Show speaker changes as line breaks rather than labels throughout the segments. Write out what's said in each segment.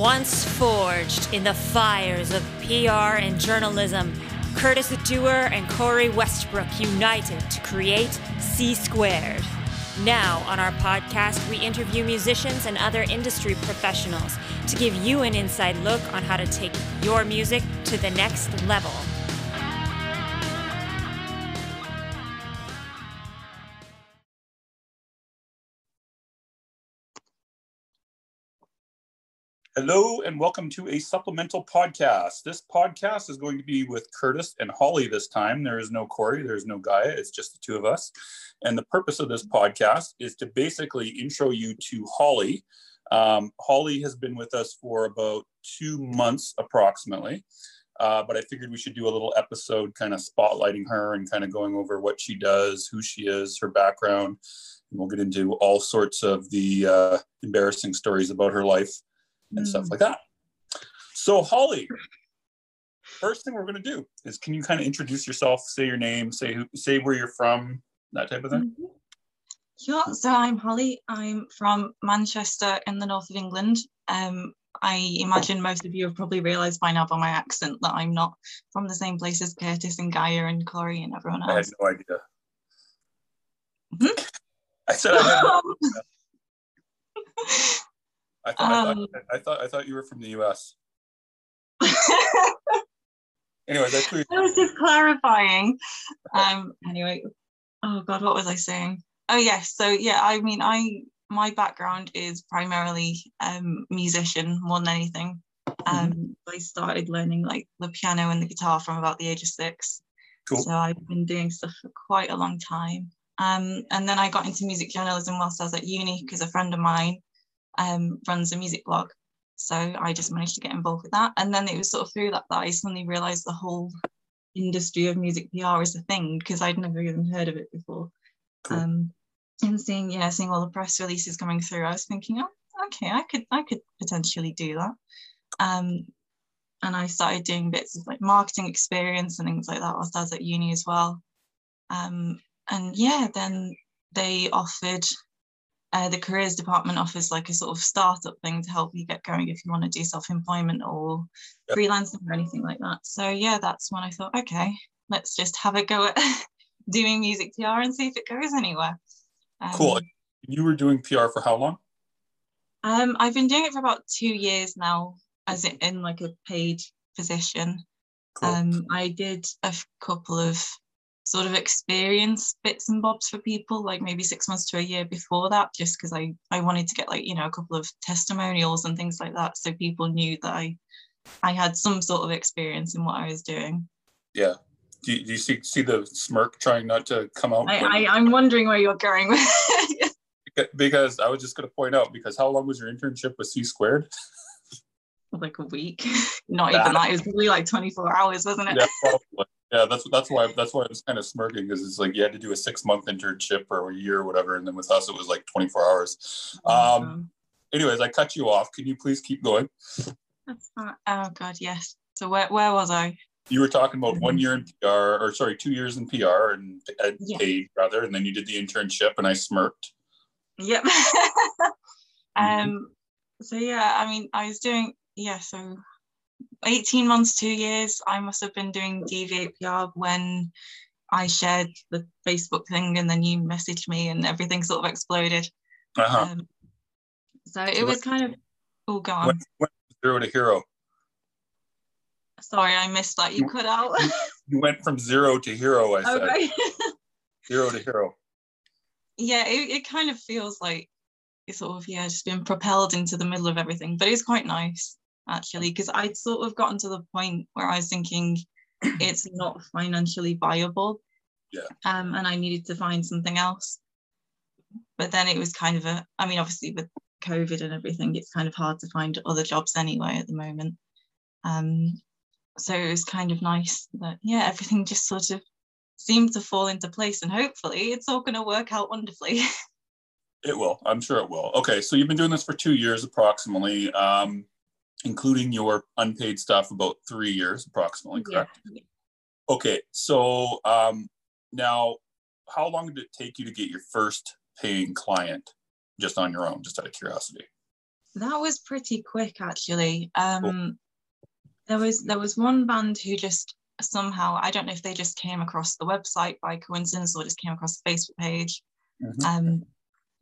Once forged in the fires of PR and journalism, Curtis Dewar and Corey Westbrook united to create C Squared. Now, on our podcast, we interview musicians and other industry professionals to give you an inside look on how to take your music to the next level.
Hello and welcome to a supplemental podcast. This podcast is going to be with Curtis and Holly this time. There is no Corey, there is no Gaia, it's just the two of us. And the purpose of this podcast is to basically intro you to Holly. Um, Holly has been with us for about two months approximately, uh, but I figured we should do a little episode kind of spotlighting her and kind of going over what she does, who she is, her background. And we'll get into all sorts of the uh, embarrassing stories about her life and stuff
Mm.
like that. So, Holly, first thing we're going to do is can you kind of introduce yourself, say your name, say who, say where you're from, that type of thing?
Mhm. Sure. So I'm Holly. I'm from Manchester in the north of England. Um, I imagine most of you have probably realised by now by my accent that I'm not from the same place as Curtis and Gaia and Corey and everyone else.
I had no idea.
Mhm.
I said I, I, thought, I,
Um.
thought, I thought I thought you were from the U.S. anyway, I cleared.
I was just clarifying. Um, anyway, oh god, what was I saying? Oh yes, so yeah, I mean, I my background is primarily um musician more than anything. Um, I started learning like the piano and the guitar from about the age of six.
Cool.
So I've been doing stuff for quite a long time. Um, and then I got into music journalism whilst I was at uni because a friend of mine um, runs a music blog. So I just managed to get involved with that. And then it was sort of through that that I suddenly realized the whole industry of music PR is a thing because I'd never even heard of it before.
Cool.
Um, and seeing, yeah, seeing all the press releases coming through, I was thinking, oh, okay, I could, I could potentially do that. Um, and I started doing bits of like marketing experience and things like that whilst I was at uni as well. Um, and yeah, then they offered uh, the careers department offers like a sort of startup thing to help you get going if you want to do self-employment or
Yep.
freelancing or anything like that. So yeah, that's when I thought, okay, let's just have a go at doing music PR and see if it goes anywhere. Um,
Cool. You were doing PR for how long?
Um, I've been doing it for about two years now, as in, in like a paid position.
Cool.
Um, I did a couple of sort of experience bits and bobs for people, like maybe six months to a year before that, just because I I wanted to get like you know a couple of testimonials and things like that, so people knew that I I had some sort of experience in what I was doing.
yeah. Do you, do you see see the smirk trying not to come out?
I, I I'm wondering where you're going with.
because I was just going to point out because how long was your internship with C squared?
like a week, not even that. It was probably like 24 hours, wasn't it?
yeah, probably. Yeah, that's that's why that's why I was kind of smirking because it's like you had to do a six month internship or a year or whatever, and then with us it was like twenty four hours. Um, anyways, I cut you off. Can you please keep going?
That's not, oh god, yes. So where where was I?
You were talking about one year in PR, or sorry, two years in PR and, and
Yeah.
paid rather, and then you did the internship, and I smirked.
Yep. um. So yeah, I mean, I was doing yeah. So eighteen months, two years. I must have been doing Deviate PR when I shared the Facebook thing, and then you messaged me, and everything sort of exploded.
Uh-huh.
Um, so
So
it was kind of all gone.
When, when zero to hero.
Sorry, I missed that. You cut out.
You went from zero to hero. I said
okay.
zero to hero.
yeah, it, it kind of feels like it's sort of yeah, just been propelled into the middle of everything. But it's quite nice actually, because I'd sort of gotten to the point where I was thinking it's not financially viable.
Yeah.
Um, and I needed to find something else. But then it was kind of a I mean, obviously with COVID and everything, it's kind of hard to find other jobs anyway at the moment. Um, so it was kind of nice that yeah, everything just sort of seemed to fall into place and hopefully it's all going to work out wonderfully.
It will. I'm sure it will. Okay, so you've been doing this for two years approximately, um, including your unpaid stuff, about three years approximately, correct?
Yeah.
Okay, so um, now, how long did it take you to get your first paying client, just on your own, just out of curiosity?
That was pretty quick, actually. Um, cool. There was there was one band who just somehow I don't know if they just came across the website by coincidence or just came across the Facebook page. Mm-hmm. Um,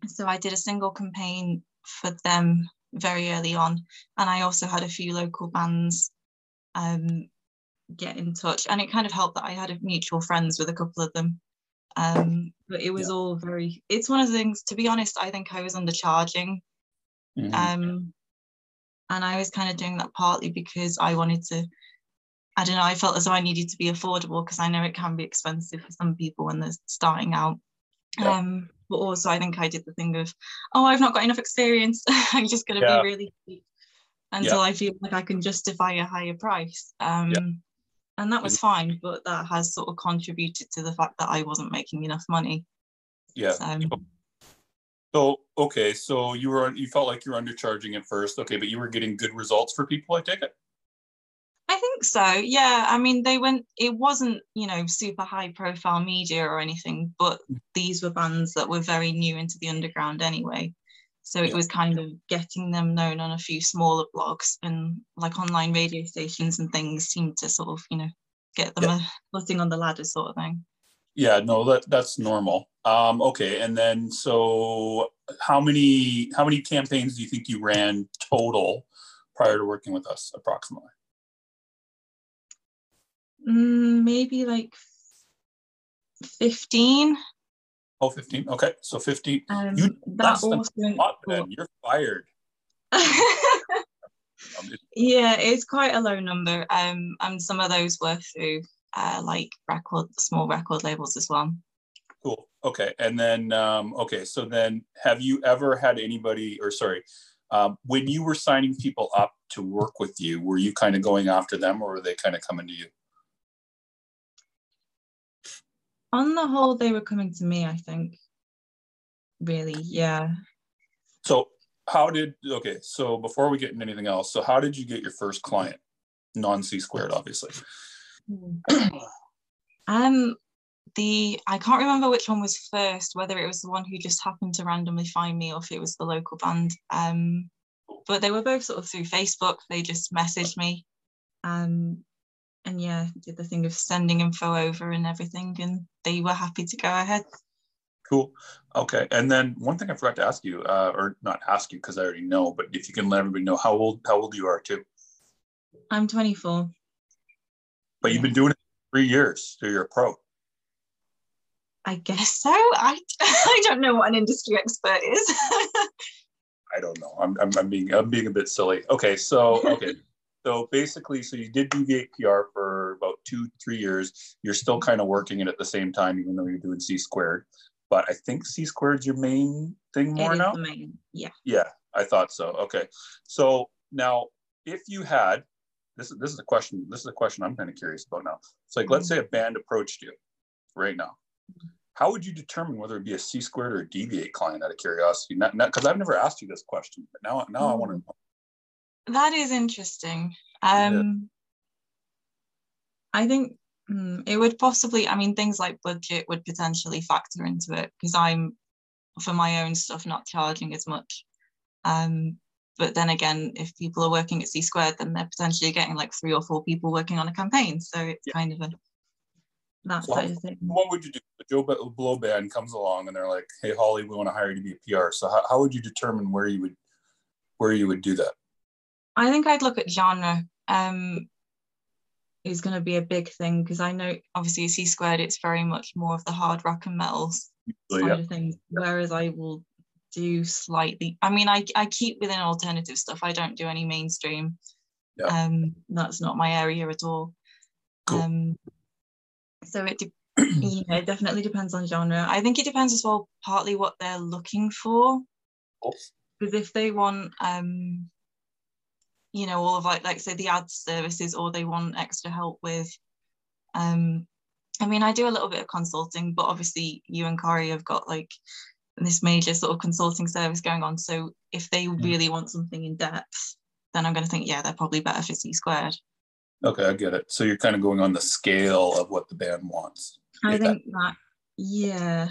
so I did a single campaign for them very early on, and I also had a few local bands um, get in touch, and it kind of helped that I had mutual friends with a couple of them. Um, but it was yeah. all very. It's one of the things. To be honest, I think I was undercharging, mm-hmm. um, and I was kind of doing that partly because I wanted to I don't know, I felt as though I needed to be affordable because I know it can be expensive for some people when they're starting out. Yeah. Um, but also I think I did the thing of, oh, I've not got enough experience. I'm just going to yeah. be really cheap until. I feel like I can justify a higher price. Um, and that was fine, but that has sort of contributed to the fact that I wasn't making enough money.
Yeah. So, so okay, so you were you felt like you were undercharging at first, okay, but you were getting good results for people. I take it.
I think so. Yeah. I mean, they went, it wasn't, you know, super high profile media or anything, but these were bands that were very new into the underground anyway. So it was kind of getting them known on a few smaller blogs and like online radio stations and things seemed to sort of, you know, get them yeah. a footing on the ladder sort of thing.
Yeah, no, that that's normal. Um, okay, and then so how many how many campaigns do you think you ran total prior to working with us approximately?
Mm, maybe like 15.
Oh, 15. Okay. So 15. Um, you, that also lot, You're fired.
yeah, it's quite a low number. Um, and some of those were through uh, like record, small record labels as well.
Cool. Okay. And then, um, okay. So then, have you ever had anybody, or sorry, um, when you were signing people up to work with you, were you kind of going after them, or were they kind of coming to you?
On the whole, they were coming to me, I think. Really, yeah.
So, how did, okay, so before we get into anything else, so how did you get your first client? Non C squared, obviously.
um, the I can't remember which one was first, whether it was the one who just happened to randomly find me or if it was the local band. Um, but they were both sort of through Facebook. They just messaged me. Um, and yeah, did the thing of sending info over and everything, and they were happy to go ahead.
Cool. Okay. And then one thing I forgot to ask you, uh, or not ask you because I already know, but if you can let everybody know how old how old you are too.
I'm 24.
But you've been doing it three years, so you're a pro.
I guess so. I, I don't know what an industry expert is.
I don't know. I'm, I'm, I'm being I'm being a bit silly. Okay, so okay. So basically, so you did Deviate PR for about two, three years. You're still kind of working it at the same time, even though you're doing C squared. But I think C squared's your main thing more now.
main, yeah.
Yeah, I thought so. Okay, so now if you had this, is, this is a question. This is a question I'm kind of curious about now. It's like, mm-hmm. let's say a band approached you right now. How would you determine whether it be a C squared or a Deviate client out of curiosity? Not because I've never asked you this question, but now now mm-hmm. I want to know.
That is interesting. Um, yeah. I think hmm, it would possibly, I mean, things like budget would potentially factor into it because I'm, for my own stuff, not charging as much. Um, but then again, if people are working at C squared, then they're potentially getting like three or four people working on a campaign. So it's yeah. kind of a that so
side of thing. What would you do? The Joe Blow band comes along and they're like, "Hey, Holly, we want to hire you to be a PR." So how, how would you determine where you would where you would do that?
I think I'd look at genre. Um, is going to be a big thing because I know obviously C squared it's very much more of the hard rock and metals side yeah. of things, whereas I will do slightly. I mean, I I keep within alternative stuff. I don't do any mainstream. Yeah. Um, that's not my area at all. Cool. Um, so it de- you know it definitely depends on genre. I think it depends as well partly what they're looking for. Because if they want um you know all of like like say the ad services or they want extra help with um i mean i do a little bit of consulting but obviously you and Corey have got like this major sort of consulting service going on so if they mm. really want something in depth then i'm going to think yeah they're probably better for c squared
okay i get it so you're kind of going on the scale of what the band wants
i think that, that yeah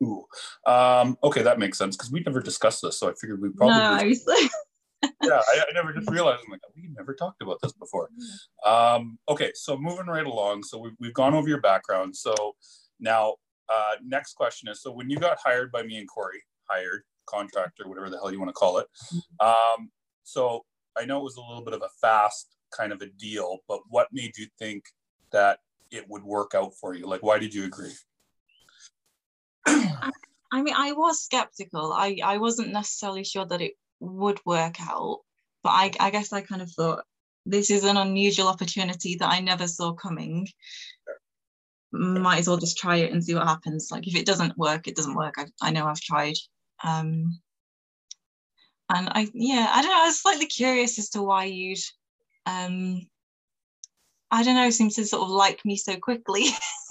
Ooh. Um, okay, that makes sense because we never discussed this, so I figured we probably.
No,
yeah, I, I, never just realized. I'm like, we never talked about this before. Um, okay, so moving right along. So we've, we've gone over your background. So now, uh, next question is: so when you got hired by me and Corey, hired contractor, whatever the hell you want to call it. Um, so I know it was a little bit of a fast kind of a deal, but what made you think that it would work out for you? Like, why did you agree?
I mean, I was skeptical. I, I wasn't necessarily sure that it would work out, but I, I guess I kind of thought this is an unusual opportunity that I never saw coming. Might as well just try it and see what happens. Like if it doesn't work, it doesn't work. I, I know I've tried. Um, and I, yeah, I don't know. I was slightly curious as to why you'd, um, I don't know, seem to sort of like me so quickly.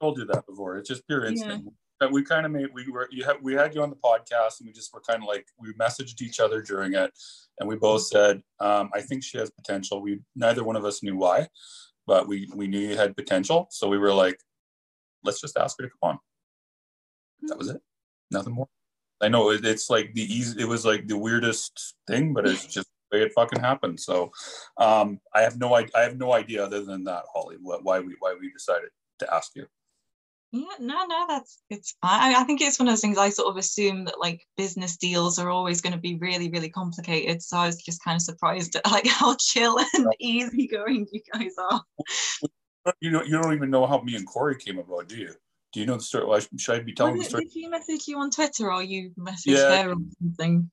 told you that before. It's just pure instinct. Yeah. But we kind of made we were you had we had you on the podcast and we just were kind of like we messaged each other during it and we both said um, I think she has potential. We neither one of us knew why, but we we knew you had potential. So we were like, let's just ask her to come on. That was it. Nothing more. I know it, it's like the easy. It was like the weirdest thing, but it's just the way it fucking happened. So um, I have no I have no idea other than that, Holly, what, why we why we decided to ask you.
Yeah, no, no, that's it's I, I think it's one of those things I sort of assume that like business deals are always going to be really, really complicated. So I was just kind of surprised at like how chill and easy going you guys are.
You know, you don't even know how me and Corey came about, do you? Do you know the story? Well, should I be telling the story?
Did she message you on Twitter or you messaged yeah. her or something?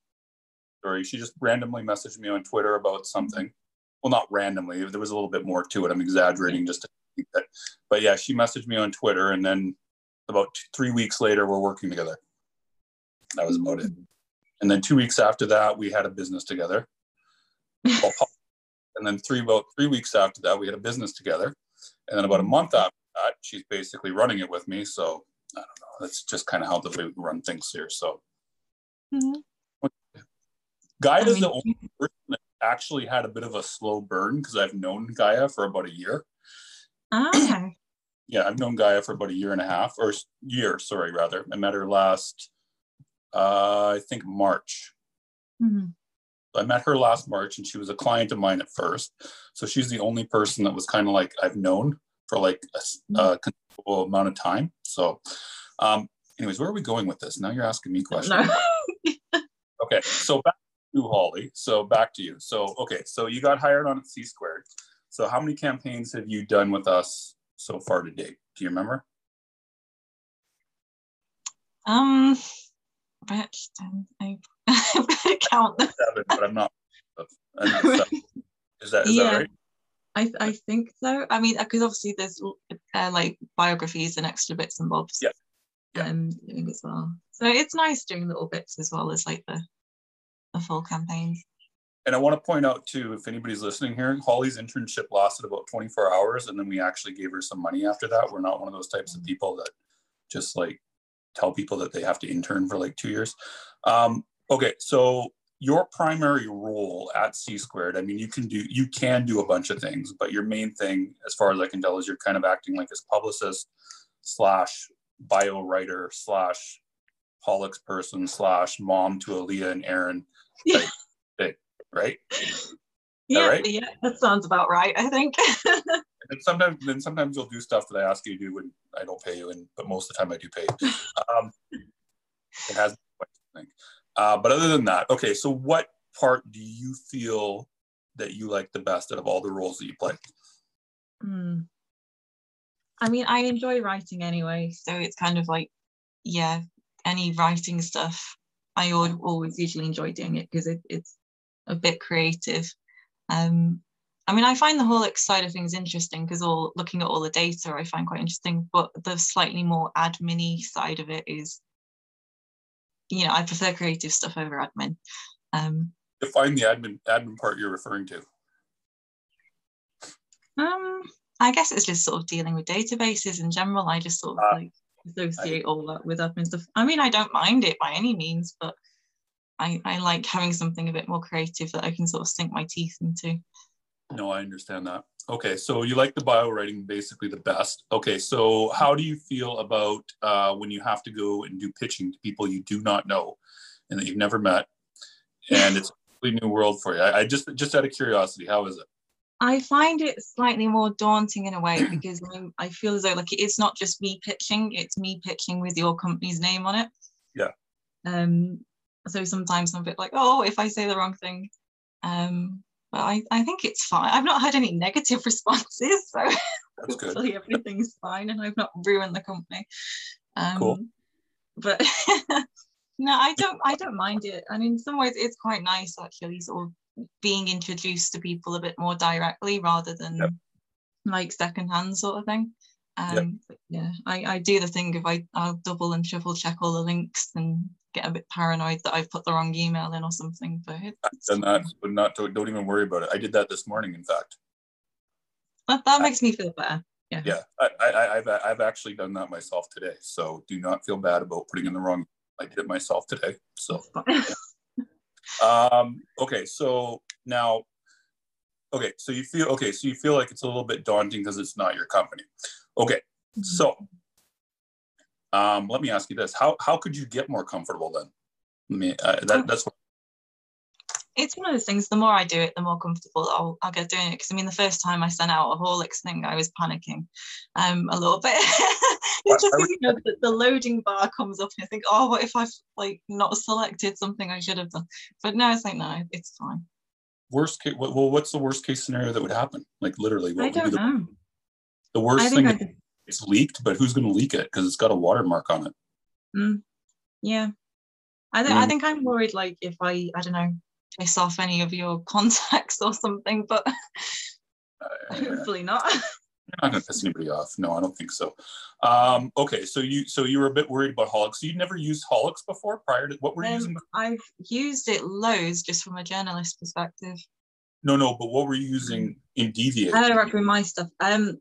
Sorry, She just randomly messaged me on Twitter about something. Well, not randomly. There was a little bit more to it. I'm exaggerating just to that. But yeah, she messaged me on Twitter, and then about two, three weeks later, we're working together. That was about it. And then two weeks after that, we had a business together. and then three about three weeks after that, we had a business together. And then about a month after that, she's basically running it with me. So I don't know. That's just kind of how the way we run things here. So. Mm-hmm. Gaia is the only person that actually had a bit of a slow burn because I've known Gaia for about a year.
Ah.
Yeah, I've known Gaia for about a year and a half, or year, sorry, rather. I met her last, uh, I think March. Mm-hmm. I met her last March, and she was a client of mine at first. So she's the only person that was kind of like I've known for like a, a mm-hmm. considerable amount of time. So, um, anyways, where are we going with this? Now you're asking me questions. No. okay, so back to Holly. So back to you. So okay, so you got hired on at C squared. So how many campaigns have you done with us so far to date? Do you remember?
Um, but I count them.
Seven, but I'm not. I'm not is that is yeah. that right?
I, I think so. I mean, because obviously there's uh, like biographies and extra bits and bobs.
Yeah. yeah.
Um, as well. So it's nice doing little bits as well as like the the full campaigns
and I want to point out too, if anybody's listening here, Holly's internship lasted about 24 hours, and then we actually gave her some money after that. We're not one of those types of people that just like tell people that they have to intern for like two years. Um, okay, so your primary role at C squared, I mean, you can do you can do a bunch of things, but your main thing, as far as I can tell, is you're kind of acting like this publicist slash bio writer slash Haulix person slash mom to Aaliyah and Aaron. Type right?
Yeah, right? yeah, that sounds about right. I think.
and sometimes, then sometimes you'll do stuff that I ask you to do when I don't pay you, and but most of the time I do pay. Um, it has, I think. Uh, but other than that, okay. So, what part do you feel that you like the best out of all the roles that you play?
Hmm. I mean, I enjoy writing anyway, so it's kind of like, yeah, any writing stuff. I always usually enjoy doing it because it, it's a bit creative. Um, I mean, I find the whole side of things interesting because all looking at all the data, I find quite interesting. But the slightly more admin side of it is, you know, I prefer creative stuff over admin. Um,
Define the admin admin part you're referring to.
Um, I guess it's just sort of dealing with databases in general. I just sort of uh, like associate I, all that with admin stuff. I mean, I don't mind it by any means, but I, I like having something a bit more creative that I can sort of sink my teeth into.
No, I understand that. Okay, so you like the bio writing basically the best. Okay, so how do you feel about uh, when you have to go and do pitching to people you do not know and that you've never met, and it's a completely new world for you. I, I just just out of curiosity, how is it?
I find it slightly more daunting in a way because I'm, I feel as though like it's not just me pitching; it's me pitching with your company's name on it.
Yeah.
Um. So sometimes I'm a bit like, oh, if I say the wrong thing, um. But I, I think it's fine. I've not had any negative responses, so
That's good.
hopefully everything's fine, and I've not ruined the company. Um,
Cool.
But no, I don't. I don't mind it, and in some ways, it's quite nice actually, sort of being introduced to people a bit more directly rather than
Yep.
like secondhand sort of thing. Um,
Yep.
yeah, I, I do the thing if I I'll double and triple check all the links and get a bit paranoid that I've put the wrong email in or something. But it,
I've done that, but not don't, don't even worry about it. I did that this morning, in fact.
that, that makes me feel better. Yeah.
Yeah, I, I, I've I've actually done that myself today. So do not feel bad about putting in the wrong. I did it myself today. So um, okay, so now, okay, so you feel okay, so you feel like it's a little bit daunting because it's not your company. Okay, so um, let me ask you this: how how could you get more comfortable then? I mean, uh, that, that's what,
it's one of those things. The more I do it, the more comfortable I'll, I'll get doing it. Because I mean, the first time I sent out a Haulix thing, I was panicking um, a little bit. it's just you know, the, the loading bar comes up and I think, oh, what if I've like not selected something I should have done? But no, it's like no, it's fine.
worst case. Well, what's the worst case scenario that would happen? Like literally, what
I
would be
don't
the,
know.
the worst
I
thing? It's leaked, but who's going to leak it? Because it's got a watermark on it.
Mm, yeah. I, th- I
Mm.
think I'm worried like if I, I don't know, piss off any of your contacts or something, but
Uh,
hopefully not.
You're not going to piss anybody off. No, I don't think so. Um, okay, so you so you were a bit worried about Haulix. So you'd never used Haulix before prior to what were you
Um,
using?
I've used it loads just from a journalist perspective.
No, no, but what were you using in Deviate?
I don't my stuff. Um,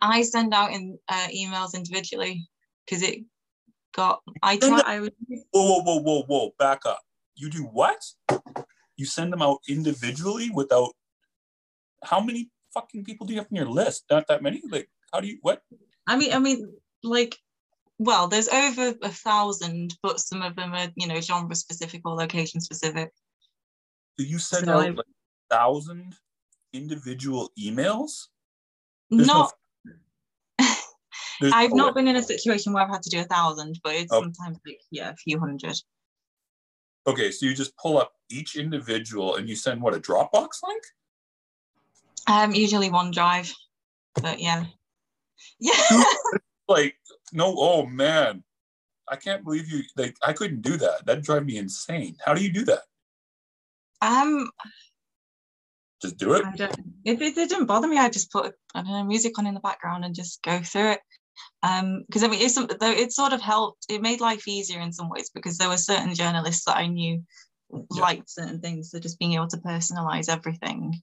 I send out in uh, emails individually because it got. I
No,
try.
no.
I would.
whoa, whoa, whoa, whoa, whoa! Back up. You do what? You send them out individually without. How many fucking people do you have on your list? Not that many. Like, how do you what?
I mean, I mean, like, well, there's over a thousand, but some of them are, you know, genre specific or location specific.
Do you send
So
out
I-
like thousand individual emails? There's no-
not.
There's
I've
no
not been in a situation where I've had to do a thousand, but it's
Oh.
sometimes like yeah, a few hundred.
Okay, so you just pull up each individual and you send what a Dropbox link?
Um, usually OneDrive, but yeah, yeah.
Like, no, oh man, I can't believe you. Like, I couldn't do that. That'd drive me insane. How do you do that?
um,
Just do it.
I don't. It, it, it didn't bother me. I just put I don't know music on in the background and just go through it. Um, because I mean, it's though it sort of helped. It made life easier in some ways because there were certain journalists that I knew
Yeah.
liked certain things. So just being able to personalize everything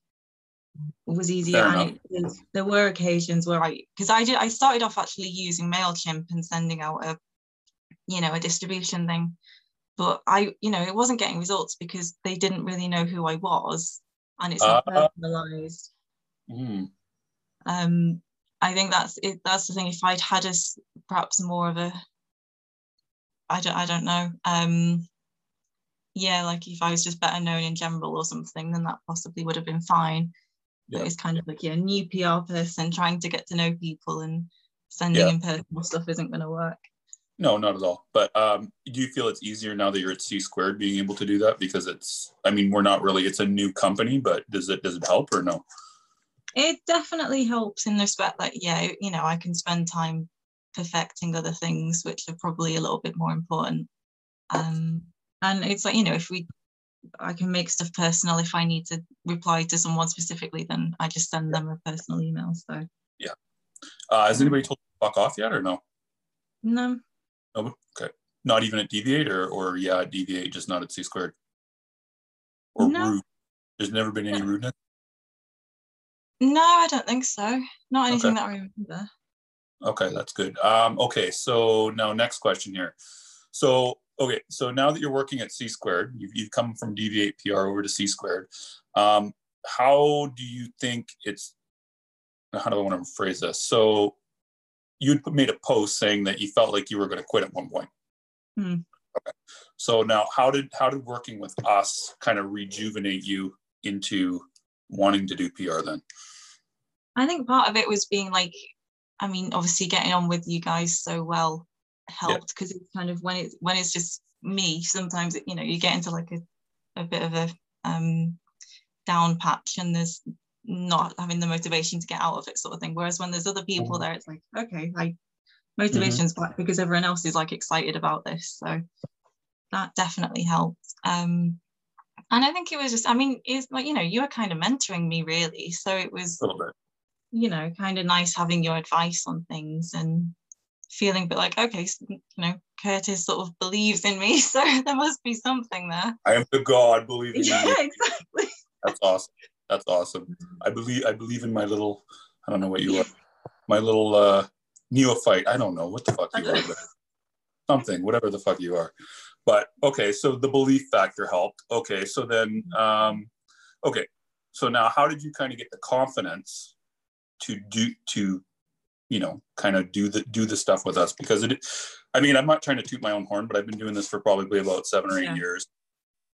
was easier. And it, there were occasions where I, because I did, I started off actually using Mailchimp and sending out a, you know, a distribution thing. But I, you know, it wasn't getting results because they didn't really know who I was, and it's not
Ah.
personalized
Mm.
um i think that's it that's the thing if i'd had us perhaps more of a i don't i don't know um yeah like if i was just better known in general or something then that possibly would have been fine
Yeah.
but it's kind of like yeah new pr person trying to get to know people and sending
Yeah.
in personal stuff isn't going to work
No, not at all. But um, do you feel it's easier now that you're at C squared being able to do that? Because it's, I mean, we're not really. It's a new company, but does it does it help or no?
It definitely helps in the respect that yeah you know i can spend time perfecting other things which are probably a little bit more important um and it's like you know if we i can make stuff personal if i need to reply to someone specifically then i just send them a personal email so Yeah.
Uh, has anybody told you to fuck off yet or no?
no
No. Okay. Not even at Deviate or or yeah, Deviate, just not at C squared. Or
No.
rude. There's never been any rudeness.
No i don't think so not anything
Okay.
that i remember
Okay, that's good. Um, okay, so now next question here. So okay, so now that you're working at C squared, you've, you've come from Deviate PR over to C squared. Um, how do you think it's? How do I want to phrase this? So you'd made a post saying that you felt like you were going to quit at one point.
Hmm.
Okay. So now, how did how did working with us kind of rejuvenate you into wanting to do PR then?
I think part of it was being like, I mean, obviously getting on with you guys so well helped because it's kind of when it's when it's just me. Sometimes it, you know you get into like a, a bit of a um, down patch and there's not having the motivation to get out of it sort of thing. Whereas when there's other people mm-hmm. there, it's like okay, like motivation's mm-hmm. back because everyone else is like excited about this. So that definitely helped. Um, and I think it was just, I mean, it's like, you know, you were kind of mentoring me really. So it was, you know, kind of nice having your advice on things and feeling but like, okay, so, you know, Curtis sort of believes in me. So there must be something there.
I am the God believing
yeah, you. exactly.
That's awesome. That's awesome. I believe, I believe in my little, I don't know what you are, my little uh, neophyte. I don't know what the fuck you are, but something, whatever the fuck you are. But okay, so the belief factor helped. Okay, so then, um, okay, so now how did you kind of get the confidence to do to, you know, kind of do the do the stuff with us? Because it, I mean, I'm not trying to toot my own horn, but I've been doing this for probably about seven or eight yeah. years.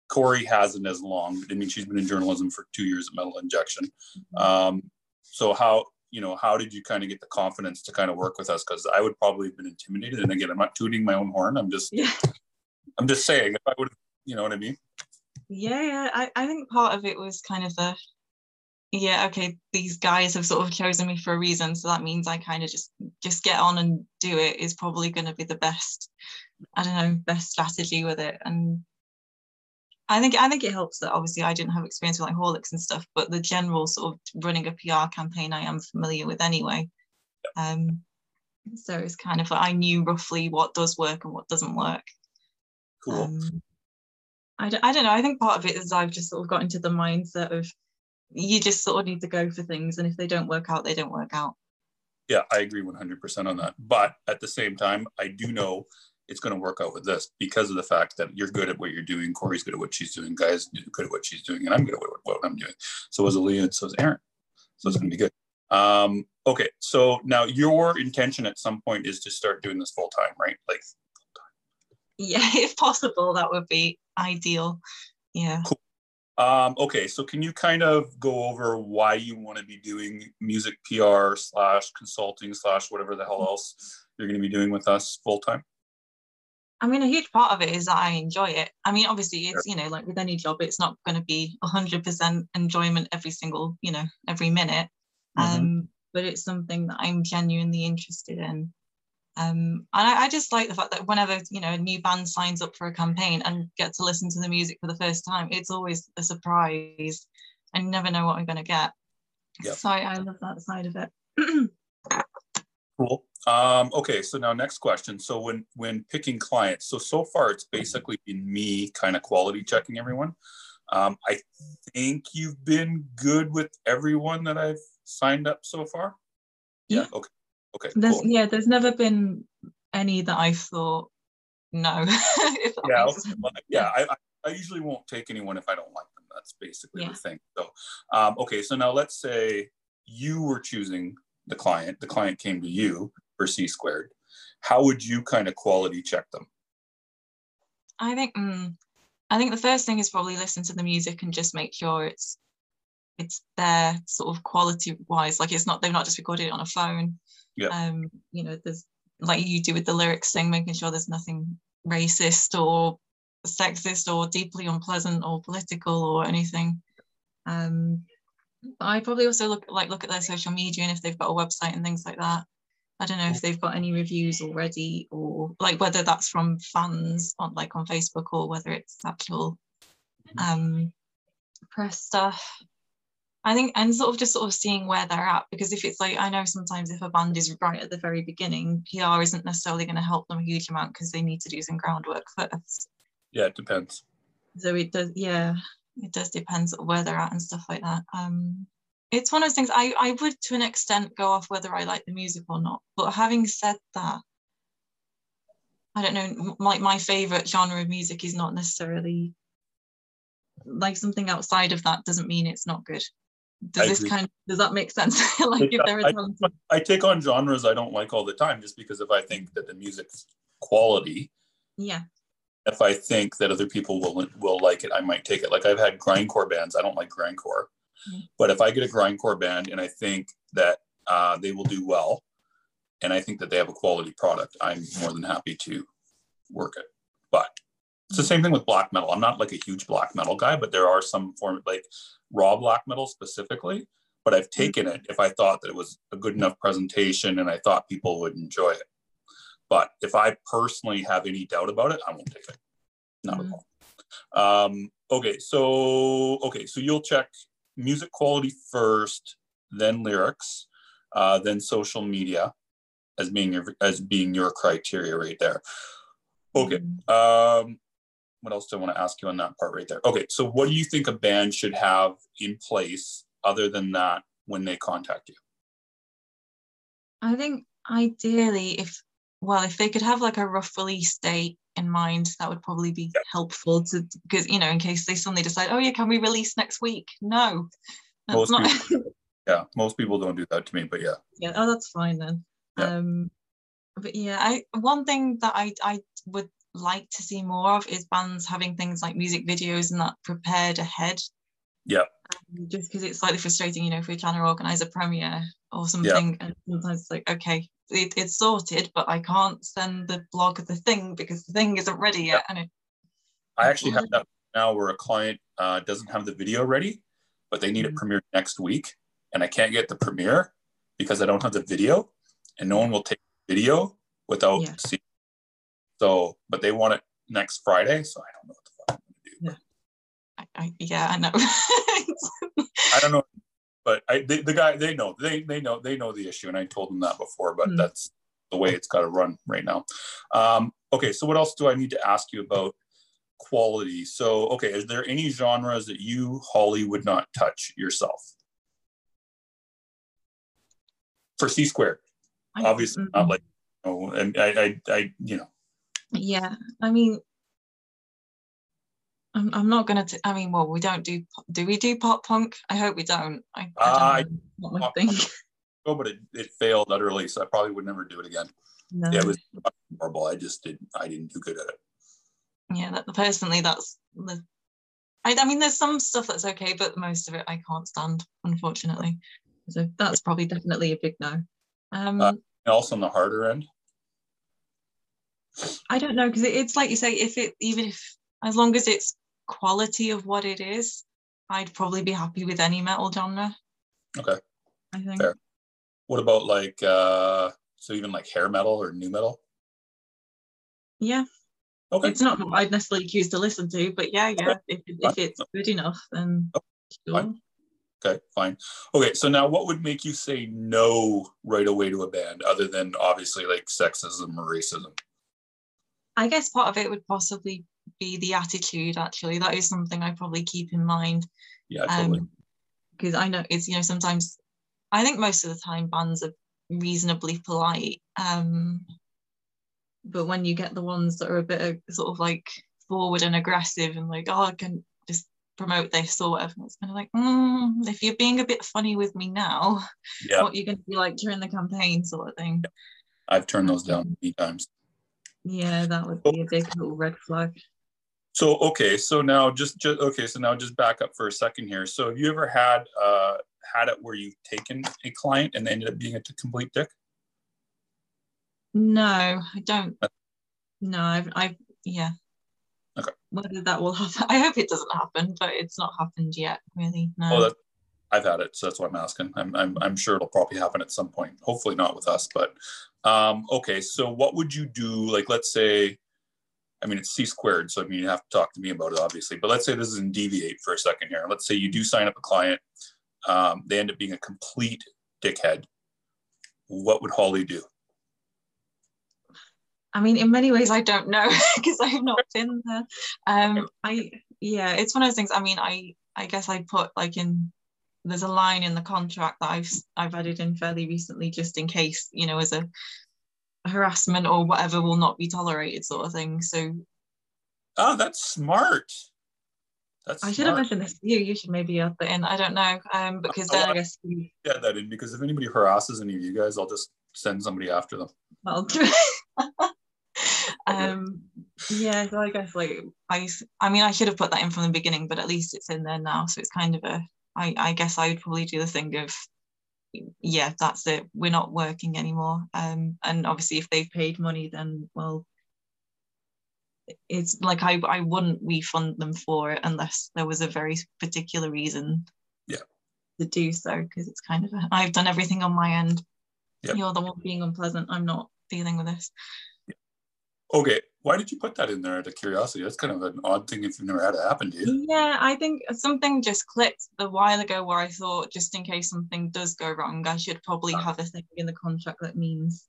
Corey hasn't as long. I mean, she's been in journalism for two years at Metal Injection. Mm-hmm. Um, so how you know how did you kind of get the confidence to kind of work with us? Because I would probably have been intimidated. And again, I'm not tooting my own horn. I'm just yeah. I'm just saying, if I would, you know what I mean?
Yeah, yeah. I, I think part of it was kind of the, yeah, okay, these guys have sort of chosen me for a reason, so that means I kind of just just get on and do it is probably going to be the best. I don't know, best strategy with it, and I think I think it helps that obviously I didn't have experience with like Haulix and stuff, but the general sort of running a PR campaign I am familiar with anyway. Um, so it's kind of like I knew roughly what does work and what doesn't work.
Cool. Um,
I, don't, I don't know. I think part of it is I've just sort of got into the mindset of you just sort of need to go for things. And if they don't work out, they don't work out.
Yeah, I agree 100% on that. But at the same time, I do know it's going to work out with this because of the fact that you're good at what you're doing. Corey's good at what she's doing. Gaia's good at what she's doing. And I'm good at what, what I'm doing. So is Aaliyah and so is Aaron. So it's going to be good. Um, okay. So now your intention at some point is to start doing this full time, right? Like
yeah, if possible, that would be ideal. Yeah.
Cool. Um, okay, so can you kind of go over why you want to be doing music PR slash consulting slash whatever the hell else you're going to be doing with us full time?
I mean, a huge part of it is that I enjoy it. I mean, obviously, it's you know, like with any job, it's not going to be hundred percent enjoyment every single, you know, every minute. Mm-hmm. Um, but it's something that I'm genuinely interested in. Um, and I, I, just like the fact that whenever you know a new band signs up for a campaign and get to listen to the music for the first time, it's always a surprise. I never know what I'm going to get. Yep. So I, I love that side of it.
cool. Um, okay, so now next question. So when when picking clients, so so far it's basically been me kind of quality checking everyone. Um, I think you've been good with everyone that I've signed up so far.
Yeah.
Okay. Okay.
There's cool. yeah, there's never been any that I thought no.
yeah, okay. yeah. I, I usually won't take anyone if I don't like them. That's basically yeah. the thing. So, um, okay. So now let's say you were choosing the client. The client came to you for C squared. How would you kind of quality check them?
I think mm, I think the first thing is probably listen to the music and just make sure it's it's there sort of quality wise. Like it's not they've not just recorded it on a phone.
Yeah.
Um, you know, there's like you do with the lyrics thing, making sure there's nothing racist or sexist or deeply unpleasant or political or anything. Um, I probably also look like look at their social media and if they've got a website and things like that. I don't know if they've got any reviews already or like whether that's from fans on like on Facebook or whether it's actual um, press stuff. I think, and sort of just sort of seeing where they're at, because if it's like, I know sometimes if a band is right at the very beginning, PR isn't necessarily going to help them a huge amount because they need to do some groundwork first.
Yeah, it depends.
So it does, yeah, it does depend sort of where they're at and stuff like that. Um, it's one of those things I, I would to an extent go off whether I like the music or not. But having said that, I don't know, like my, my favorite genre of music is not necessarily like something outside of that doesn't mean it's not good does I this agree. kind of does that make sense like if there is
I, I take on genres i don't like all the time just because if i think that the music's quality
yeah
if I think that other people will will like it, I might take it. Like I've had grindcore bands. I don't like grindcore,
Mm.
but if I get a grindcore band and I think that uh, they will do well, and I think that they have a quality product, I'm more than happy to work it. But it's the same thing with black metal. I'm not like a huge black metal guy, but there are some form of like raw black metal specifically. But I've taken it if I thought that it was a good enough presentation and I thought people would enjoy it. But if I personally have any doubt about it, I won't take it. Not
Mhm.
at all. Um, okay, so okay, so you'll check music quality first, then lyrics, uh, then social media as being your as being your criteria right there. Okay.
Mm.
Um, what else do I want to ask you on that part right there? Okay, so what do you think a band should have in place other than that when they contact you?
I think ideally, if well, if they could have like a rough release date in mind, that would probably be
Yeah.
helpful to because you know, in case they suddenly decide, oh yeah, can we release next week? No, that's
Most
not.
Yeah, most people don't do that to me, but yeah.
yeah, oh, that's fine then.
Yeah.
Um, but yeah, I one thing that I I would like to see more of is bands having things like music videos and that prepared ahead.
Yeah.
Um, just because it's slightly frustrating, you know, if we're trying to organize a premiere or something, and sometimes it's like, okay, it, it's sorted, but I can't send the blog of the thing because the thing isn't ready yet, and it,
I actually have that now where a client uh, doesn't have the video ready, but they need it
Mhm.
premiered next week, and I can't get the premiere because I don't have the video, and no one will take the video without
Yeah.
seeing. So, but they want it next Friday, so I don't know what the fuck I'm gonna do.
I, I yeah, I know.
I don't know, but I the, the guy they know they they know they know the issue, and I told them that before, but
Hmm.
that's the way it's got to run right now. Um, okay, so what else do I need to ask you about quality? So, okay, is there any genres that you Holly would not touch yourself for C squared? Obviously,
mm,
not like oh, and I, I, I, you know,
Yeah, I mean, I'm, I'm not gonna. T- I mean, well, we don't do. Do we do pop punk? I hope we don't. I,
I-
I don't my
pop oh, but it, it failed utterly, so I probably would never do it again.
No.
Yeah, it was horrible. I just didn't I didn't do good at it.
yeah, that, personally, that's the. I, I mean, there's some stuff that's okay, but most of it I can't stand, unfortunately. So that's probably definitely a big no. Um,
Uh, also on the harder end,
I don't know because it's like you say, if it even if as long as it's quality of what it is, I'd probably be happy with any metal genre.
Okay.
I think.
Fair. What about like uh so even like hair metal or nu metal?
Yeah,
Okay.
it's not what I'd necessarily choose to listen to, but yeah, yeah, if, if it's good enough, then sure.
fine. Okay, fine. Okay, so now what would make you say no right away to a band other than obviously like sexism or racism?
I guess part of it would possibly be the attitude. Actually, that is something I probably keep in mind
Yeah, totally.
um, because I know it's you know sometimes I think most of the time bands are reasonably polite, um, but when you get the ones that are a bit uh, sort of like forward and aggressive and like oh I can just promote this or whatever, it's kind of like mm, if you're being a bit funny with me now,
yeah,
what you're going to be like during the campaign sort of thing.
I've turned those down many times.
Yeah, that would be a big little red flag.
So okay, so now just just okay, so now just back up for a second here. So have you ever had uh had it where you've taken a client and they ended up being a complete dick?
No, I don't. No, I've, I've, yeah.
Okay.
Whether that will happen, I hope it doesn't happen, but it's not happened yet, really. No.
Oh, that, I've had it, so that's why I'm asking. I'm, I'm, I'm sure it'll probably happen at some point. Hopefully not with us, but um, okay. So what would you do? Like, let's say, I mean, it's C squared, so I mean, you have to talk to me about it, obviously. But let's say this is in deviate for a second here. Let's say you do sign up a client, um, they end up being a complete dickhead. What would Holly do?
I mean, in many ways, I don't know because I've not been there. Um, I yeah, it's one of those things. I mean, I I guess I put like in there's a line in the contract that I've I've added in fairly recently, just in case you know, as a harassment or whatever will not be tolerated, sort of thing. So
Oh, that's smart. That's
I should have mentioned this to you. You should maybe add that in. I don't know, um, because then I guess you,
Get that in because if anybody harasses any of you guys, I'll just send somebody after them.
Well, Um, yeah, so I guess like I, I mean, I should have put that in from the beginning, but at least it's in there now. So it's kind of a, I, I guess I would probably do the thing of, yeah, that's it. We're not working anymore. Um, and obviously, if they've paid money, then well, it's like I, I wouldn't refund them for it unless there was a very particular reason.
Yeah.
To do so, because it's kind of a, I've done everything on my end.
Yep.
You're the one being unpleasant. I'm not dealing with this.
Okay, why did you put that in there out of curiosity? That's kind of an odd thing if you've never had it happen to you.
Yeah, I think something just clicked a while ago where I thought just in case something does go wrong, I should probably have a thing in the contract that means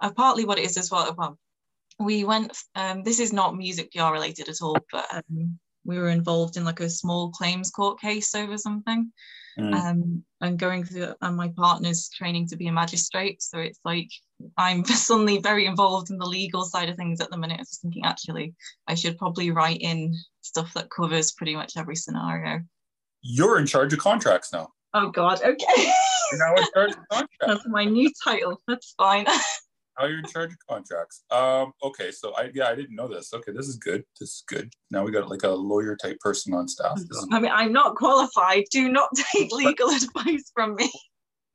uh, partly what it is as well. Well, we went, um, this is not music PR related at all, but um, we were involved in like a small claims court case over something.
Mm.
Um, and going through, and my partner's training to be a magistrate. So it's like I'm suddenly very involved in the legal side of things at the minute. I was thinking, actually, I should probably write in stuff that covers pretty much every scenario.
You're in charge of contracts now.
Oh, God. Okay.
You're now in charge of contracts.
That's my new title. That's fine.
Now you're in charge of contracts. Um, okay, so I yeah, I didn't know this. Okay, this is good. This is good. Now we got like a lawyer type person on staff.
I mean, I'm not qualified. Do not take legal advice from me.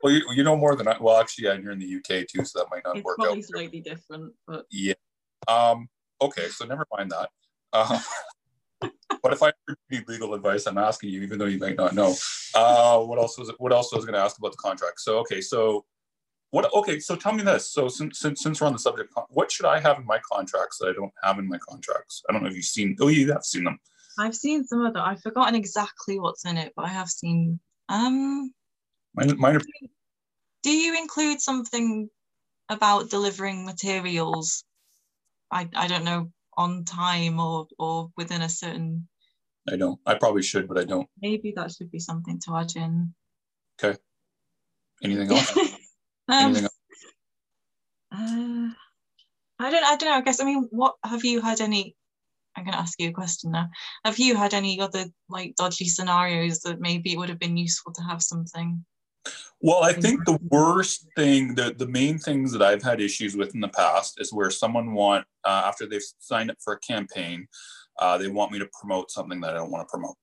well, you, you know more than I. Well, actually, yeah, you're in the UK too, so that might not
It's
work
probably
out.
slightly different, but
Yeah. Um. Okay, so never mind that. Uh, but if I need legal advice, I'm asking you, even though you might not know. Uh, what else was it? What else was I going to ask about the contract? So okay, so what? Okay, so tell me this. So since since, since we're on the subject, what should I have in my contracts that I don't have in my contracts? I don't know if you've seen. Oh, you have seen them.
I've seen some of them. I've forgotten exactly what's in it, but I have seen. Um,
Mine, mine are
do you include something about delivering materials? I I don't know on time or or within a certain.
I don't. I probably should, but I don't.
Maybe that should be something to add in. Okay.
Anything else?
Um, uh, I don't. I don't know. I guess. I mean, what have you had any? I'm going to ask you a question now. Have you had any other like dodgy scenarios that maybe it would have been useful to have something?
Well, I think the worst thing, the, the main things that I've had issues with in the past is where someone want, uh, after they've signed up for a campaign, uh, they want me to promote something that I don't want to promote.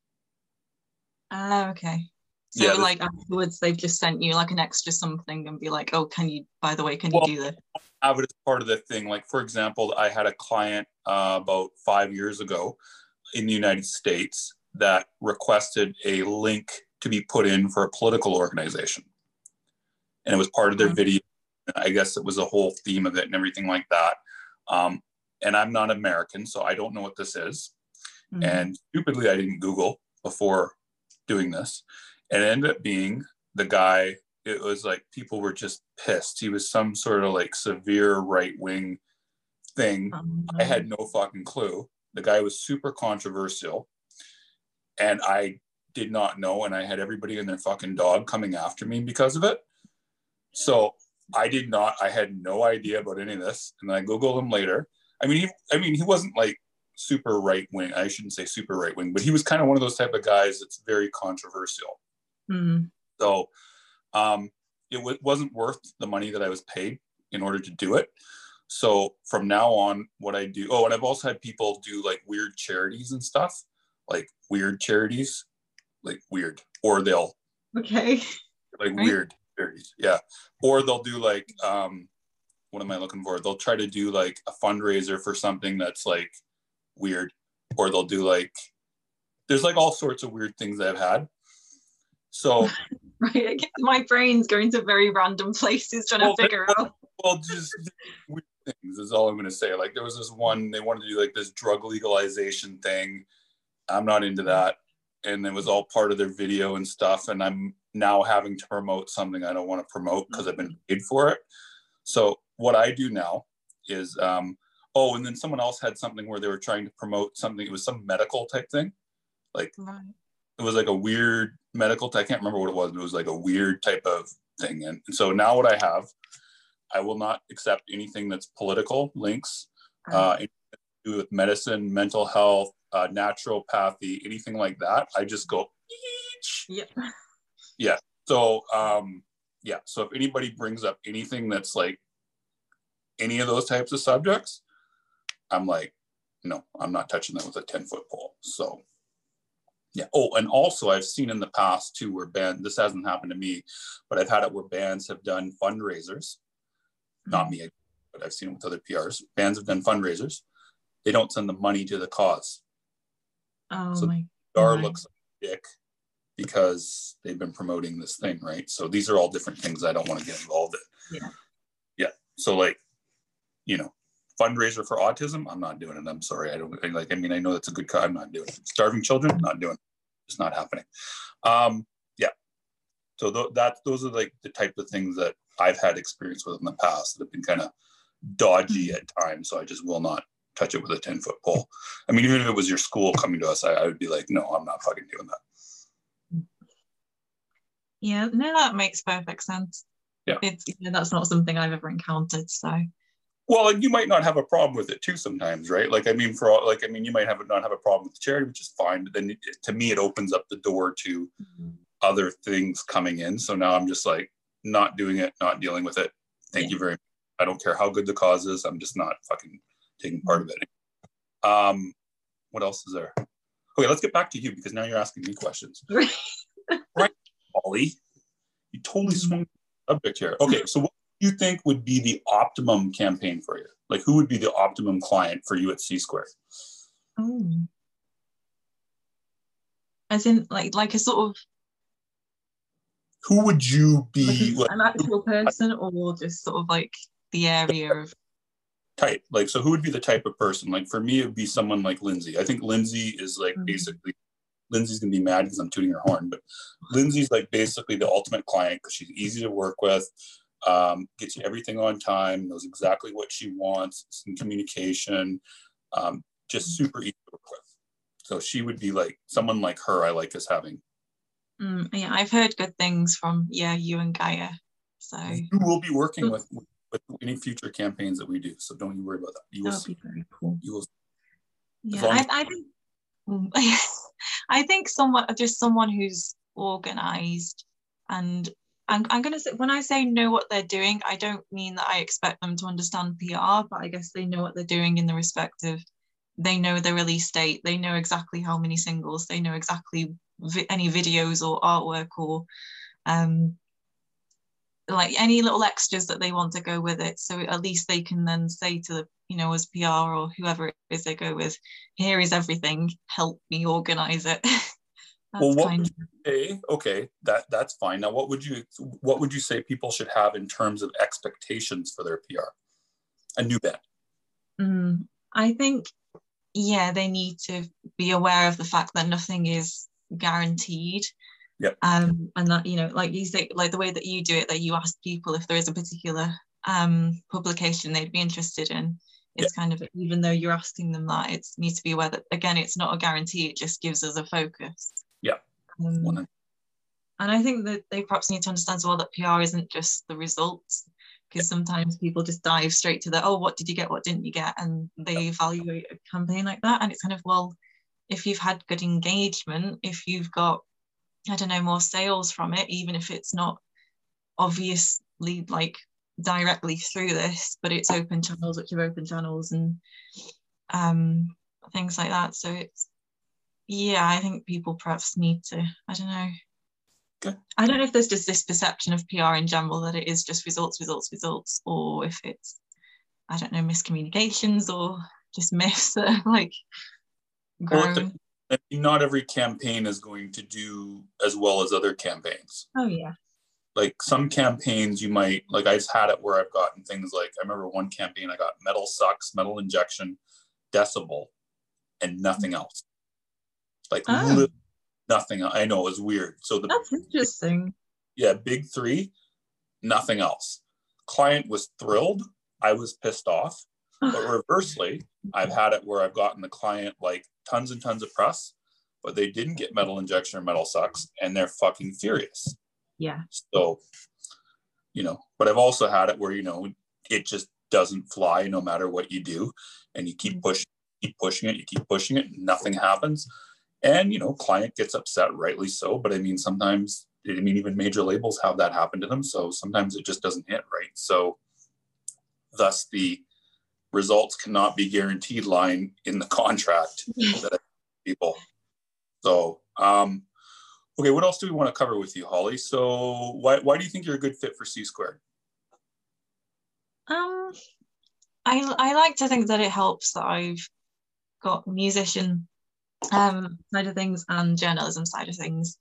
Ah, okay. So
Yeah,
like afterwards, they've just sent you like an extra something and be like, "Oh, can you? By the way, can
Well,
you do this?"
Have it as part of the thing. Like, for example, I had a client uh, about five years ago in the United States that requested a link to be put in for a political organization. And it was part of their
Mhm.
video. I guess it was a whole theme of it and everything like that. Um, and I'm not American, so I don't know what this is.
Mhm.
And stupidly, I didn't Google before doing this. And it ended up being the guy, it was like people were just pissed. He was some sort of like severe right wing thing.
Um,
I had no fucking clue. The guy was super controversial. And I did not know. And I had everybody and their fucking dog coming after me because of it. So I did not, I had no idea about any of this. And I Googled him later. I mean, he, I mean, he wasn't like super right wing. I shouldn't say super right wing, but he was kind of one of those type of guys that's very controversial.
Mm,
So um, it w- wasn't worth the money that I was paid in order to do it. So from now on, what I do, oh, and I've also had people do like weird charities and stuff, like weird charities, like weird, or they'll
okay.
like
Right.
weird charities, yeah, or they'll do like, um, what am I looking for? They'll try to do like a fundraiser for something that's like weird, or they'll do like, there's like all sorts of weird things I've had. So
Right. I guess my brain's going to very random places trying
Well,
to figure out.
well just weird things is all i'm going to say like there was this one they wanted to do like this drug legalization thing i'm not into that and it was all part of their video and stuff and i'm now having to promote something i don't want to promote because i've been paid for it so what i do now is um oh and then someone else had something where they were trying to promote something it was some medical type thing like
Right.
It was like a weird medical i can't remember what it was but it was like a weird type of thing and, and so now what i have i will not accept anything that's political links uh, anything to do with medicine mental health uh, naturopathy anything like that i just go "Eesh."
Yep.
so um yeah so if anybody brings up anything that's like any of those types of subjects I'm like, no, I'm not touching that with a 10 foot pole. So yeah. Oh, and also I've seen in the past too where band this hasn't happened to me, but I've had it where bands have done fundraisers. Not mm-hmm. me, but I've seen it with other PRs. Bands have done fundraisers. They don't send the money to the cause.
Oh
So
my
Dar
God.
looks like a dick because they've been promoting this thing, right? So these are all different things I don't want to get involved in.
Yeah.
Yeah. So like, you know, fundraiser for autism, I'm not doing it. I'm sorry. I don't like, I mean, I know that's a good cause. I'm not doing it. Starving children, not doing it. It's not happening. Um, yeah. So th- that those are like the type of things that I've had experience with in the past that have been kind of dodgy at times. So I just will not touch it with a 10 foot pole. I mean, even if it was your school coming to us, I, I would be like, no, I'm not fucking doing that.
Yeah, no, that makes perfect sense.
Yeah.
It's you know, that's not something I've ever encountered. So
Well, and you might not have a problem with it too sometimes, right? Like, I mean, for all, like, I mean, you might have not have a problem with the charity, which is fine. But then it, to me, it opens up the door to other things coming in. So now I'm just like not doing it, not dealing with it. Thank
Yeah.
you very much. I don't care how good the cause is. I'm just not fucking taking part of it. Um, what else is there? Okay, let's get back to you because now you're asking me questions. Right, Holly, you totally
Mhm.
swung the subject here. Okay, so what you think would be the optimum campaign for you? Like, who would be the optimum client for you at C Squared?
Oh. As in like like a sort of
Who would you be
like
like,
an actual person or just sort of like the area of
type? Like, so who would be the type of person? Like, for me, it would be someone like Lindsay. I think Lindsay is like
Mhm.
basically. Lindsay's gonna be mad because I'm tooting her horn, but Lindsay's like basically the ultimate client because she's easy to work with, um, gets you everything on time, knows exactly what she wants, some communication, um, just super easy to work with. So she would be like someone like her. I like as having.
Mm, yeah, I've heard good things from yeah, you and Gaia. So
You will be working with with any future campaigns that we do, so don't you worry about that. You will.
that'll
See,
be very cool.
you will.
Yeah, I, I think Mm, I think someone just someone who's organized and I'm, I'm gonna say when I say know what they're doing, I don't mean that I expect them to understand PR, but I guess they know what they're doing in the respect of they know the release date, they know exactly how many singles, they know exactly vi- any videos or artwork or um like any little extras that they want to go with it. So at least they can then say to the, you know, as PR or whoever it is they go with, here is everything, help me organize it. That's
Well, what
kind
say? Okay, that that's fine. Now, what would you what would you say people should have in terms of expectations for their PR? A new band.
Mm, I think, yeah, they need to be aware of the fact that nothing is guaranteed.
Yep.
Um, and that you know, like you say, like the way that you do it, that you ask people if there is a particular um publication they'd be interested in. It's kind of even though you're asking them that, it's needs to be aware that again, it's not a guarantee. It just gives us a focus.
Yeah.
Um, and I think that they perhaps need to understand as well that PR isn't just the results, because sometimes people just dive straight to the, oh, what did you get? What didn't you get? And they evaluate a campaign like that. And it's kind of, well, if you've had good engagement, if you've got, I don't know, more sales from it, even if it's not obviously like directly through this, but it's open channels, which are open channels and um, things like that. So it's, yeah, I think people perhaps need to, I don't know.
Okay.
I don't know if there's just this perception of PR in general that it is just results, results, results, or if it's, I don't know, miscommunications or just myths that are like grown.
Not every campaign is going to do as well as other campaigns.
Oh, yeah.
Like some campaigns, you might like. I've had it where I've gotten things like I remember one campaign I got metal sucks, Metal Injection, decibel, and nothing mm-hmm. else. Like
Oh.
nothing. I know it was weird. So the
That's interesting.
yeah, big three, nothing else. Client was thrilled. I was pissed off. But reversely, I've had it where I've gotten the client like tons and tons of press, but they didn't get Metal Injection or MetalSucks, and they're fucking furious.
yeah.
So, you know, but I've also had it where, you know, it just doesn't fly no matter what you do. And you keep mm. pushing, keep pushing it, you keep pushing it, nothing happens. And, you know, client gets upset, rightly so. But I mean, sometimes, I mean, even major labels have that happen to them. So sometimes it just doesn't hit right. So, thus the results cannot be guaranteed line in the contract that people. So, um, okay, what else do we want to cover with you, Holly? So, why why do you think you're a good fit for C squared?
Um, I I like to think that it helps that I've got musician um side of things and journalism side of things.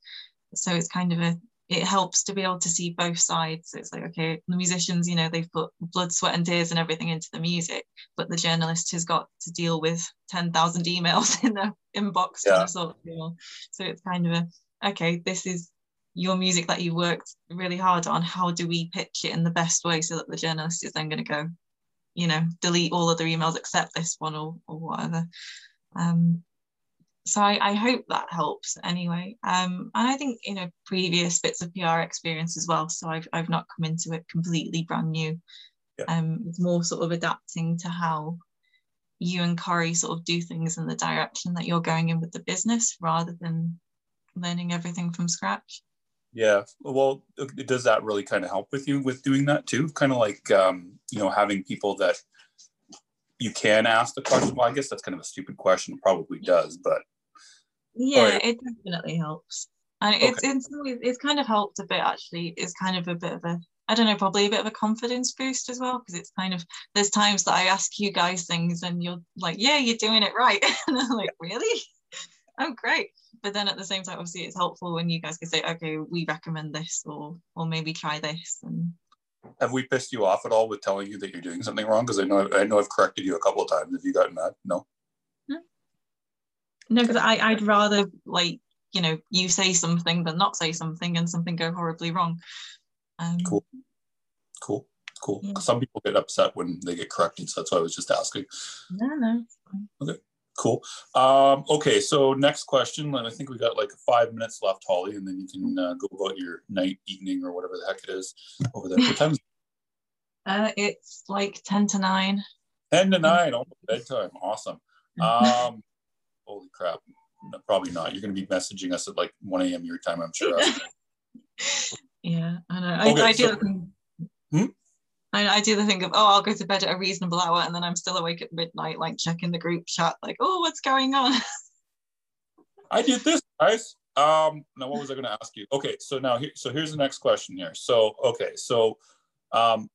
So it's kind of a it helps to be able to see both sides. It's like, okay, the musicians, you know, they've put blood, sweat, and tears and everything into the music, but the journalist has got to deal with 10,000 emails in their inbox. Yeah. Sort of, you know? So it's kind of a, okay, this is your music that you worked really hard on. How do we pitch it in the best way so that the journalist is then going to go, you know, delete all other emails except this one or, or whatever. Um, so I, I, hope that helps anyway. Um, and I think you know previous bits of PR experience as well. So I've I've not come into it completely brand new. Yeah. Um, it's more sort of adapting to how you and Corey sort of do things in the direction that you're going in with the business rather than learning everything from scratch.
Yeah, well, does that really kind of help with you with doing that too? Kind of like um, you know having people that you can ask the question. Well, I guess that's kind of a stupid question. It probably does, but
yeah, it definitely helps. And okay. it's, it's it's kind of helped a bit actually. It's kind of a bit of a I don't know, probably a bit of a confidence boost as well because it's kind of there's times that I ask you guys things and you're like, yeah, you're doing it right, and I'm like, really? oh, great. But then at the same time, obviously, it's helpful when you guys can say, okay, we recommend this, or or maybe try this, and
have we pissed you off at all with telling you that you're doing something wrong? Because I know I know I've corrected you a couple of times. Have you gotten mad? No.
No, because I I'd rather like you know you say something than not say something and something go horribly wrong.
Um, cool, cool, cool. Yeah. Some people get upset when they get corrected, so that's why I was just asking.
No, no.
Okay. Cool. Um, okay, so next question. And I think we got like five minutes left, Holly, and then you can uh, go about your night, evening, or whatever the heck it is over there. What time?
Uh, it's like ten to nine.
Ten to nine, almost bedtime. Awesome. Um, holy crap! No, probably not. You're going to be messaging us at like one a.m. your time, I'm sure.
yeah, I know. Okay, I, I so, do. Hmm? I, I do the thing of, oh, I'll go to bed at a reasonable hour and then I'm still awake at midnight, like checking the group chat, like, oh, what's going on?
I did this, guys. Um, now what was I going to ask you? Okay, so now here, so here's the next question here. So, okay, so um,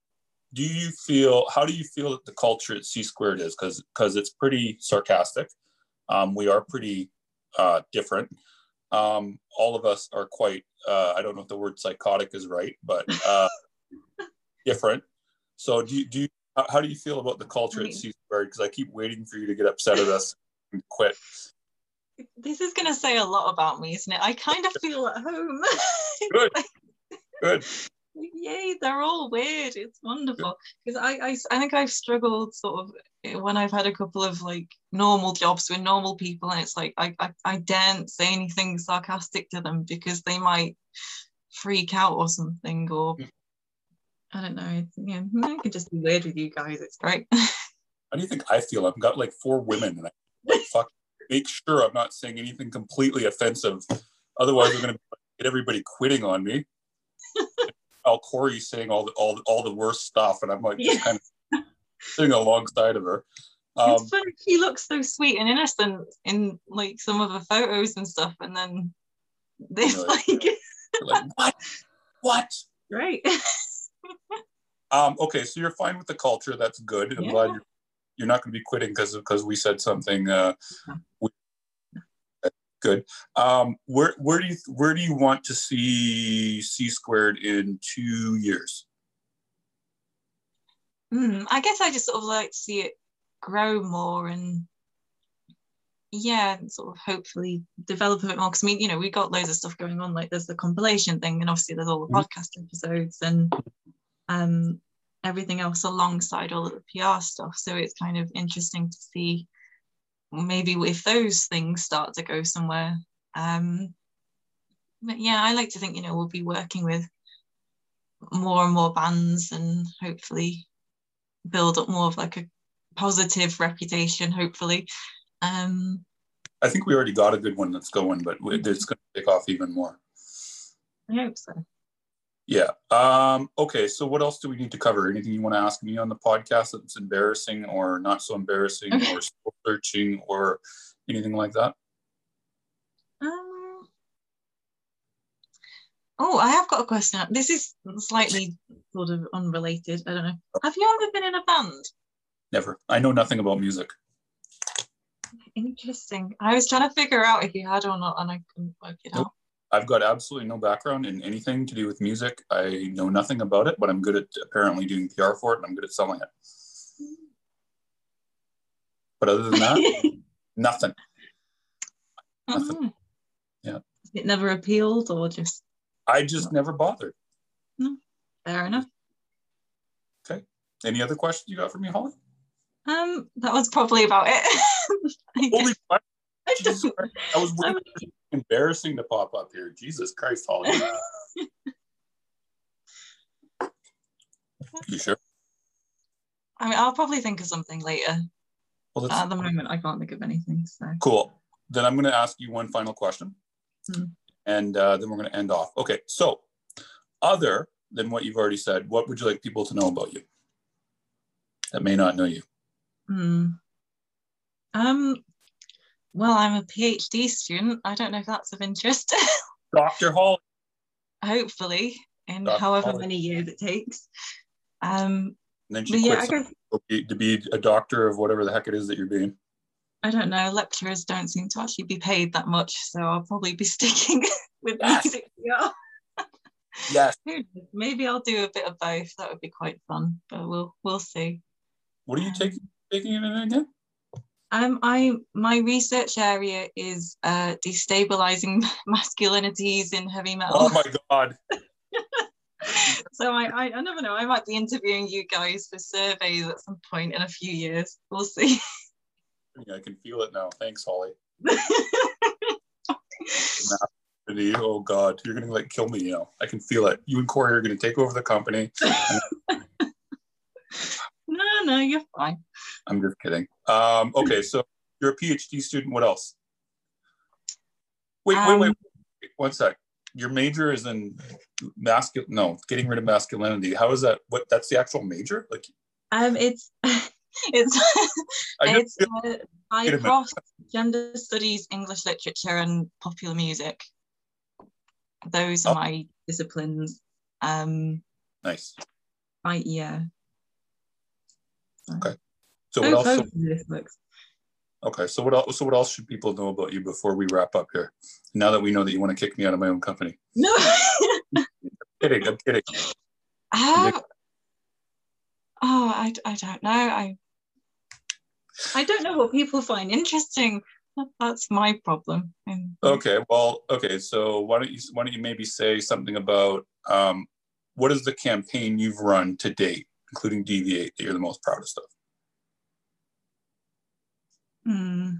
do you feel, how do you feel that the culture at C squared is? Because because it's pretty sarcastic. Um, we are pretty uh, different. Um, all of us are quite, uh, I don't know if the word psychotic is right, but uh, different. So do you, do you, how do you feel about the culture at squared? Because I keep waiting for you to get upset at us and quit.
This is going to say a lot about me, isn't it? I kind of feel at home.
Good. Good.
Yay, they're all weird. It's wonderful. Because I, I, I think I've struggled sort of eh, when I've had a couple of like normal jobs with normal people, and it's like I, I, I daren't say anything sarcastic to them because they might freak out or something or. I don't know. Yeah, I can just be weird with you guys. It's great.
How do you think I feel? I've got like four women, and I like fuck make sure I'm not saying anything completely offensive. Otherwise, we're gonna get everybody quitting on me. Al Corey saying all the all all the worst stuff, and I'm like just kind of sitting alongside of her.
Um. She looks so sweet and innocent in like some of the photos and stuff, and then this like, like,
like what? What?
Right.
um, okay, so you're fine with the culture. That's good. I'm yeah. glad you're, you're not going to be quitting because because we said something. Uh, we, good. Um, where where do you where do you want to see C squared in two years?
Mm, I guess I just sort of like to see it grow more and yeah, sort of hopefully develop a bit more. Because I mean, you know, we got loads of stuff going on. Like there's the compilation thing, and obviously there's all the mm-hmm. podcast episodes and um, everything else alongside all of the PR stuff. So it's kind of interesting to see maybe if those things start to go somewhere. Um, but yeah, I like to think, you know, we'll be working with more and more bands and hopefully build up more of like a positive reputation, hopefully. Um,
I think we already got a good one that's going, but it's going to take off even more.
I hope so.
Yeah. Um, okay. So what else do we need to cover? Anything you want to ask me on the podcast that's embarrassing or not so embarrassing or soul searching or anything like that?
Um, oh, I have got a question. This is slightly sort of unrelated. I don't know. Have you ever been in a band?
Never. I know nothing about music.
Interesting. I was trying to figure out if you had or not, and I couldn't work it
Nope.
out.
I've got absolutely no background in anything to do with music. I know nothing about it, but I'm good at apparently doing PR for it and I'm good at selling it. But other than that, nothing. Nothing.
Oh.
Yeah.
It never appealed, or just
I just never bothered.
No, fair enough. Okay.
Any other questions you got for me, Holly?
Um, that was probably about it.
Holy fuck,
I
Jesus
don't-
Christ. I was
I'm-
waiting for embarrassing to pop up here. Jesus Christ, Holly. You sure?
I mean, I'll probably think of something later.
Well, that's
at the moment, I can't think of anything. So
cool. Then I'm going to ask you one final question,
Hmm.
and uh, then we're going to end off. Okay, so other than what you've already said, what would you like people to know about you that may not know you?
Hmm. Um, well, I'm a PhD student. I don't know if that's of interest.
Dr. Holly.
Hopefully, in
Dr.
however many years it takes. Um,
And then she
yeah, I guess
to be- a doctor of whatever the heck it is that you're being.
I don't know. Lecturers don't seem to actually be paid that much, so I'll probably be sticking with
Yes.
music. Yeah.
Yes.
Maybe I'll do a bit of both. That would be quite fun, but we'll we'll see.
What are you taking taking it in again?
Um, I my research area is uh, destabilizing masculinities in heavy metal.
Oh my God.
so I, I I never know. I might be interviewing you guys for surveys at some point in a few years. We'll see.
I can feel it now. Thanks, Holly. Oh God, you're gonna like kill me. You know, I can feel it. You and Corey are gonna take over the company.
no, no, you're fine.
I'm just kidding. Um, okay, so you're a PhD student. What else? Wait, wait, wait,
Um,
wait. One sec. Your major is in masculine. No, getting rid of masculinity. How is that? What? That's the actual major? Like,
Um, it's it's
I know-
it's uh,
Wait a
I
minute.
cross gender studies, English literature, and popular music. Those are
Oh.
my disciplines. Um,
nice.
I yeah.
Okay. So what else?
both of this works.
Okay, so what else? So what else should people know about you before we wrap up here? Now that we know that you want to kick me out of my own company.
No.
I'm kidding. I'm kidding.
Um, oh, I, I don't know. I I don't know what people find interesting. That's my problem. Um,
Okay, well, okay. So why don't you why don't you maybe say something about um, what is the campaign you've run to date, including Deviate, that you're the most proudest of?
Hmm.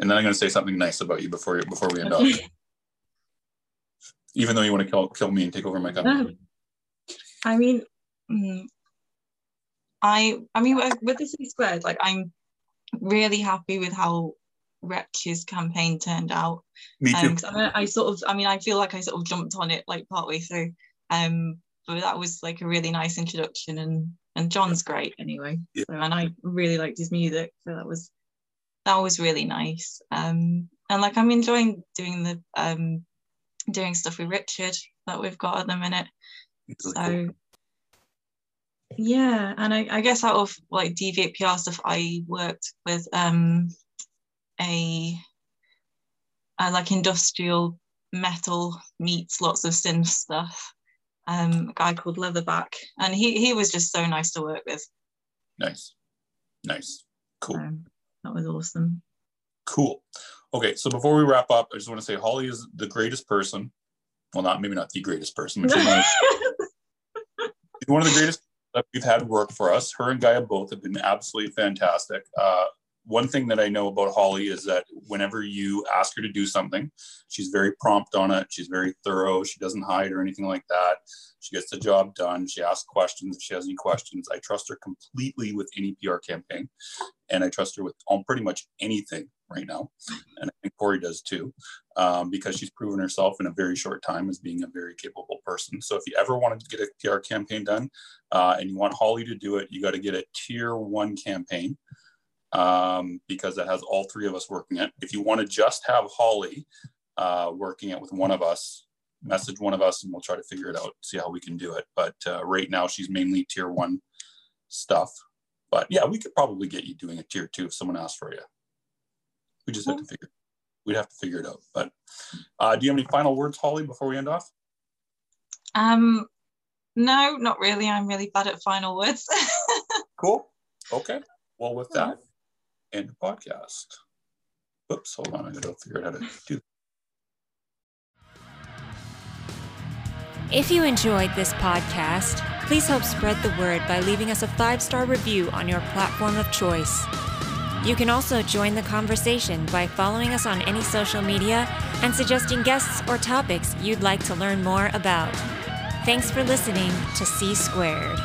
And then I'm going to say something nice about you before before we end up. Even though you want to kill kill me and take over my company.
I mean, mm, I I mean with the C squared, like I'm really happy with how Wretch's campaign turned out.
Me too.
Um, I, mean, I sort of, I mean, I feel like I sort of jumped on it like partway through. Um, but that was like a really nice introduction, and and John's great anyway.
Yeah.
So, and I really liked his music, so that was that was really nice. Um, and like I'm enjoying doing the um doing stuff with Richard that we've got at the minute.
Really
So
cool.
yeah, and I, I guess out of like Deviate PR stuff, I worked with um a, a like industrial metal meets lots of synth stuff. Um, a guy called Leatherback, and he he was just so nice to work with.
Nice, nice, cool.
So that was awesome.
Cool. Okay, so before we wrap up, I just want to say Holly is the greatest person. Well, not maybe not the greatest person, but one of, she's one of the greatest that we've had work for us. Her and Gaia both have been absolutely fantastic. Uh, one thing that I know about Holly is that whenever you ask her to do something, she's very prompt on it. She's very thorough. She doesn't hide or anything like that. She gets the job done. She asks questions if she has any questions. I trust her completely with any PR campaign, and I trust her with on pretty much anything right now. And I think Corey does too, um, because she's proven herself in a very short time as being a very capable person. So if you ever wanted to get a PR campaign done uh, and you want Holly to do it, you got to get a tier one campaign um, because it has all three of us working it. If you want to just have Holly uh, working it with one of us, message one of us and we'll try to figure it out, see how we can do it. But uh, right now she's mainly tier one stuff. But yeah, we could probably get you doing a tier two if someone asked for you. We just have to figure. We'd have to figure it out. But uh, do you have any final words, Holly, before we end off?
Um, no, not really. I'm really bad at final words.
cool. Okay. Well, with that, end podcast. Oops, hold on. I gotta figure out how to do.
If you enjoyed this podcast, please help spread the word by leaving us a five star review on your platform of choice. You can also join the conversation by following us on any social media and suggesting guests or topics you'd like to learn more about. Thanks for listening to C Squared.